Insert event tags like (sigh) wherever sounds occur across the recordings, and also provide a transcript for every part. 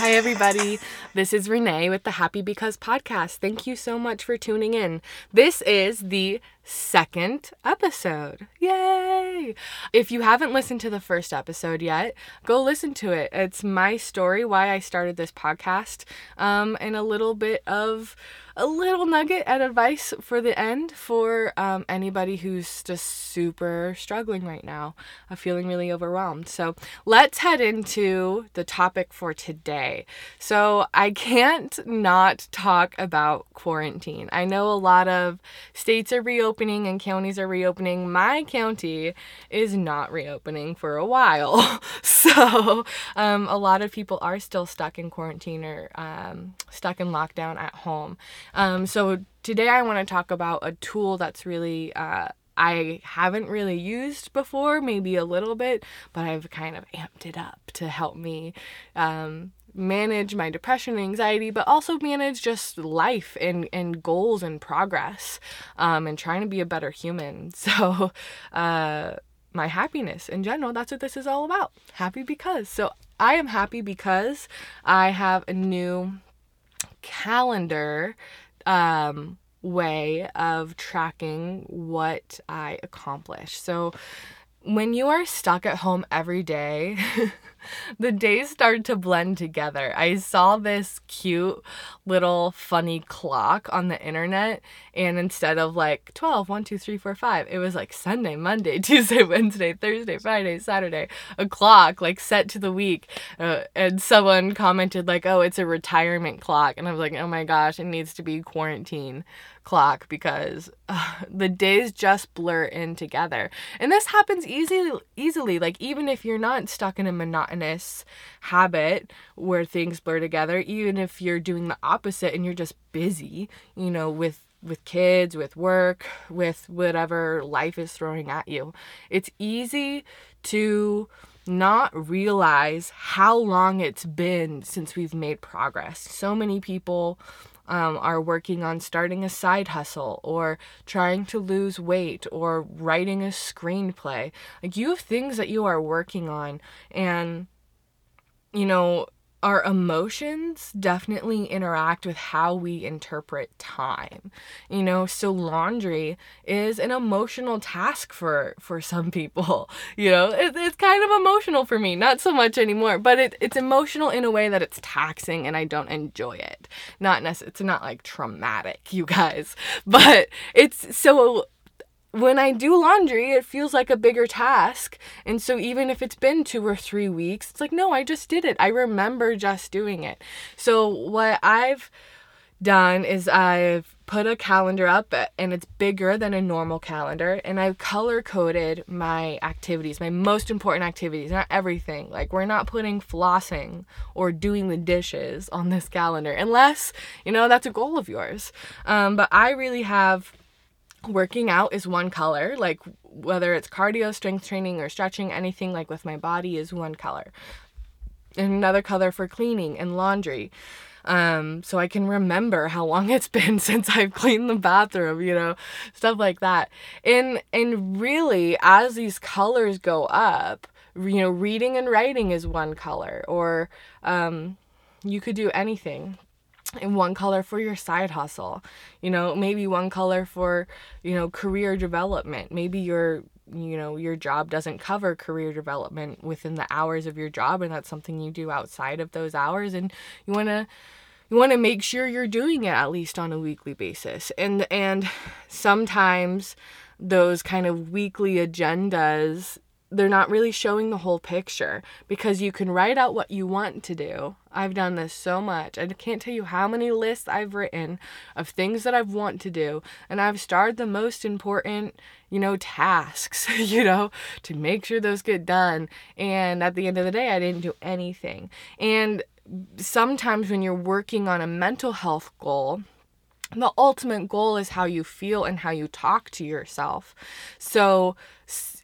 Hi, everybody. This is Renee with the Happy Because podcast. Thank you so much for tuning in. This is the second episode. Yay! If you haven't listened to the first episode yet, go listen to it. It's my story, why I started this podcast, um, and a little bit of a little nugget and advice for the end for um, anybody who's just super struggling right now, uh, feeling really overwhelmed. So let's head into the topic for today. So I can't not talk about quarantine. I know a lot of states are reopening and counties are reopening. My county is not reopening for a while. (laughs) so um, a lot of people are still stuck in quarantine or um, stuck in lockdown at home. Um, so today I want to talk about a tool that's really uh, I haven't really used before, maybe a little bit, but I've kind of amped it up to help me um, manage my depression and anxiety, but also manage just life and, and goals and progress um, and trying to be a better human. (laughs) So, uh, my happiness in general, that's what this is all about. Happy because. So, I am happy because I have a new calendar um, way of tracking what I accomplish. So when you are stuck at home every day, (laughs) (laughs) the days start to blend together. I saw this cute little funny clock on the internet, and instead of like 12, 1, 2, 3, 4, 5, it was like Sunday, Monday, (laughs) Tuesday, Wednesday, Thursday, Friday, Saturday, a clock like set to the week. Uh, and someone commented, like, oh, it's a retirement clock. And I was like, oh my gosh, it needs to be quarantine clock because uh, (laughs) the days just blur in together. And this happens easily easily like even if you're not stuck in a monotonous habit where things blur together, even if you're doing the opposite and you're just busy, you know, with with kids, with work, with whatever life is throwing at you. It's easy to not realize how long it's been since we've made progress. So many people um, are working on starting a side hustle or trying to lose weight or writing a screenplay. Like you have things that you are working on, and you know, our emotions definitely interact with how we interpret time. You know so laundry is an emotional task for for some people. (laughs) You know it, it's kind of emotional for me not so much anymore but it, it's emotional in a way that it's taxing and i don't enjoy it. Not necessarily it's not like traumatic (laughs) you guys (laughs) but it's so when I do laundry, it feels like a bigger task. And so even if it's been two or three weeks, it's like, no, I just did it. I remember just doing it. So what I've done is I've put a calendar up and it's bigger than a normal calendar and I've color coded my activities, my most important activities, not everything. Like we're not putting flossing or doing the dishes on this calendar unless, you know, that's a goal of yours. Um, but I really have working out is one color like whether it's cardio strength training or stretching anything like with my body is one color. And another color for cleaning and laundry. Um, so I can remember how long it's (laughs) been since I've cleaned the bathroom, you know, stuff like that. And and really, as these colors go up, you know, reading and writing is one color, or um, you could do anything and one color for your side hustle. You know maybe one color for you know career development. Maybe your you know your job doesn't cover career development within the hours of your job and that's something you do outside of those hours and you want to you want to make sure you're doing it at least on a weekly basis. And and sometimes those kind of weekly agendas they're not really showing the whole picture because you can write out what you want to do. I've done this so much. I can't tell you how many lists I've written of things that I've want to do, and I've starred the most important, you know, tasks, (laughs) you know, to make sure those get done. And at the end of the day, I didn't do anything. And sometimes when you're working on a mental health goal, the ultimate goal is how you feel and how you talk to yourself. So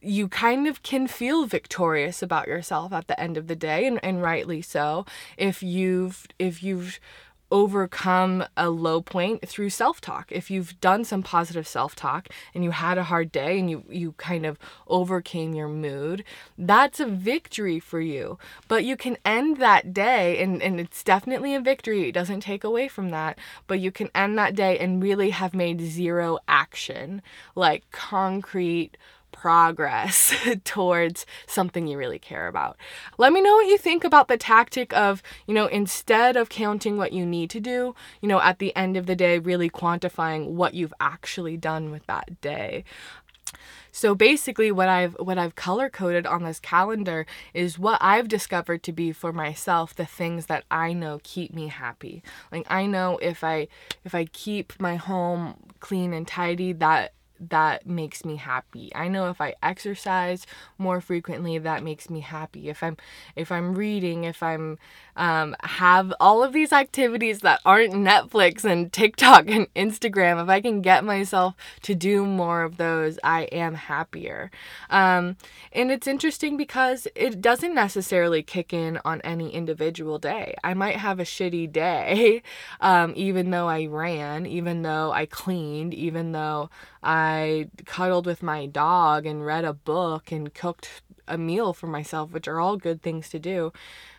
you kind of can feel victorious about yourself at the end of the day and, and rightly so if you've if you've overcome a low point through self-talk. If you've done some positive self-talk and you had a hard day and you you kind of overcame your mood, that's a victory for you. But you can end that day and and it's definitely a victory. It doesn't take away from that, but you can end that day and really have made zero action, like concrete progress (laughs) towards something you really care about. Let me know what you think about the tactic of, you know, instead of counting what you need to do, you know, at the end of the day, really quantifying what you've actually done with that day. So basically what I've what I've color coded on this calendar is what I've discovered to be for myself the things that I know keep me happy. Like I know if I if I keep my home clean and tidy that that makes me happy. I know if I exercise more frequently that makes me happy. If I'm if I'm reading, if I'm um, have all of these activities that aren't Netflix and TikTok and Instagram, if I can get myself to do more of those, I am happier. Um, and it's interesting because it doesn't necessarily kick in on any individual day. I might have a shitty day, (laughs) um, even though I ran, even though I cleaned, even though I cuddled with my dog and read a book and cooked a meal for myself, which are all good things to do.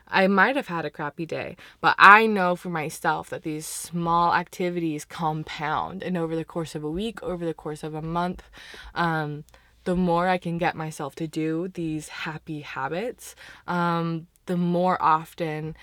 I might have had a crappy day, but I know for myself that these small activities compound. And over the course of a week, over the course of a month, um, the more I can get myself to do these happy habits, um, the more often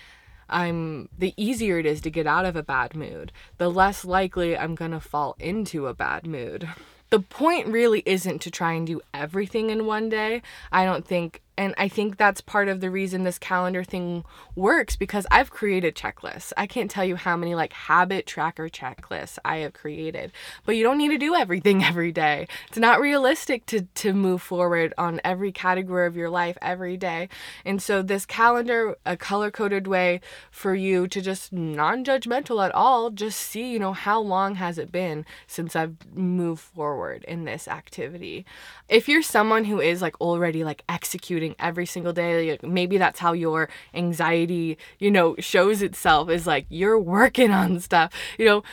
I'm the easier it is to get out of a bad mood, the less likely I'm to fall into a bad mood. (laughs) The point really isn't to try and do everything in one day. I don't think and I think that's part of the reason this calendar thing works because I've created checklists. I can't tell you how many like habit tracker checklists I have created. But you don't need to do everything (laughs) every day. It's not realistic to to move forward on every category of your life every day. And so this calendar, a color-coded way for you to just non-judgmental at all, just see, you know, how long has it been since I've moved forward in this activity. If you're someone who is like already like executing every single day maybe that's how your anxiety you know shows itself is like you're working on stuff. You know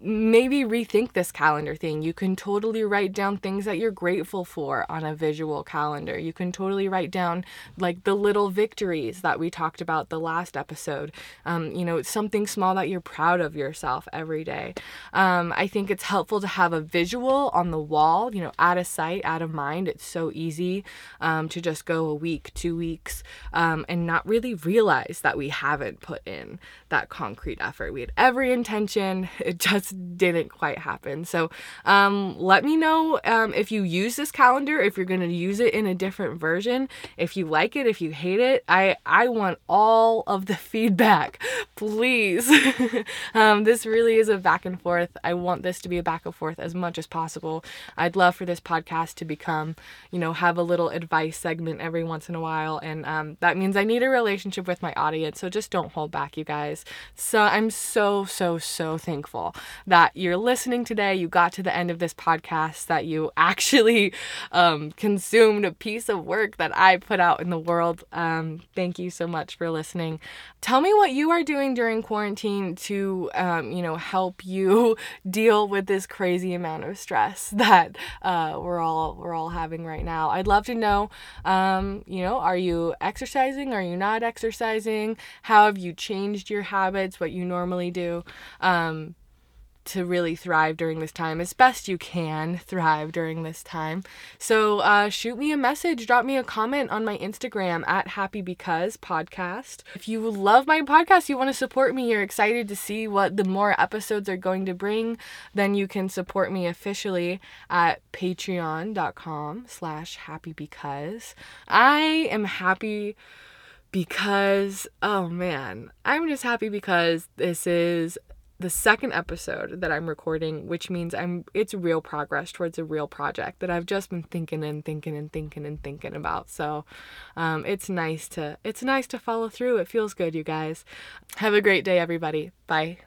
maybe rethink this calendar thing. You can totally write down things that you're grateful for on a visual calendar. You can totally write down like the little victories that we talked about the last episode. Um, you know something small that you're proud of yourself every day. Um, i think it's helpful to have a visual on the wall you know out of sight out of mind. It's so easy um, to just go week, two weeks, um, and not really realize that we haven't put in that concrete effort. We had every intention, (laughs) it just didn't quite happen. So um, let me know um, if you use this calendar, if you're going to use it in a different version, if you like it, if you hate it. I, I want all of the (laughs) feedback, please. (laughs) Um, this really is a back and forth. I want this to be a back and forth as much as possible. I'd love for this podcast to become, you know, have a little advice segment every once in a while. And um, that means I need a relationship with my audience. So just don't hold back, you guys. So I'm so, so, so thankful that you're listening today. You got to the end of this podcast, that you (laughs) actually um, consumed a piece of work that I put out in the world. Um, thank you so much for listening. Tell me what you are doing during quarantine to, um, you know, help you (laughs) deal with this crazy amount of stress (laughs) that uh, we're all we're all having right now. I'd love to know um, you know, are you exercising? Are you not exercising? How have you changed your habits, what you normally do? Um, to really thrive during this time as best you can thrive during this time. So uh, shoot me a message, drop me a comment on my Instagram at Happy Because Podcast. If you love my podcast, you want to support me, you're excited to see what the more episodes are going to bring, then you can support me officially at patreon.com slash happy because. I am happy because oh man i'm just happy because this is the second episode that I'm recording, which means I'm it's real progress towards a real project that I've just been thinking and thinking and thinking and thinking about. So um, it's nice to it's nice to follow through. It feels good, you guys. Have a great day, everybody. Bye.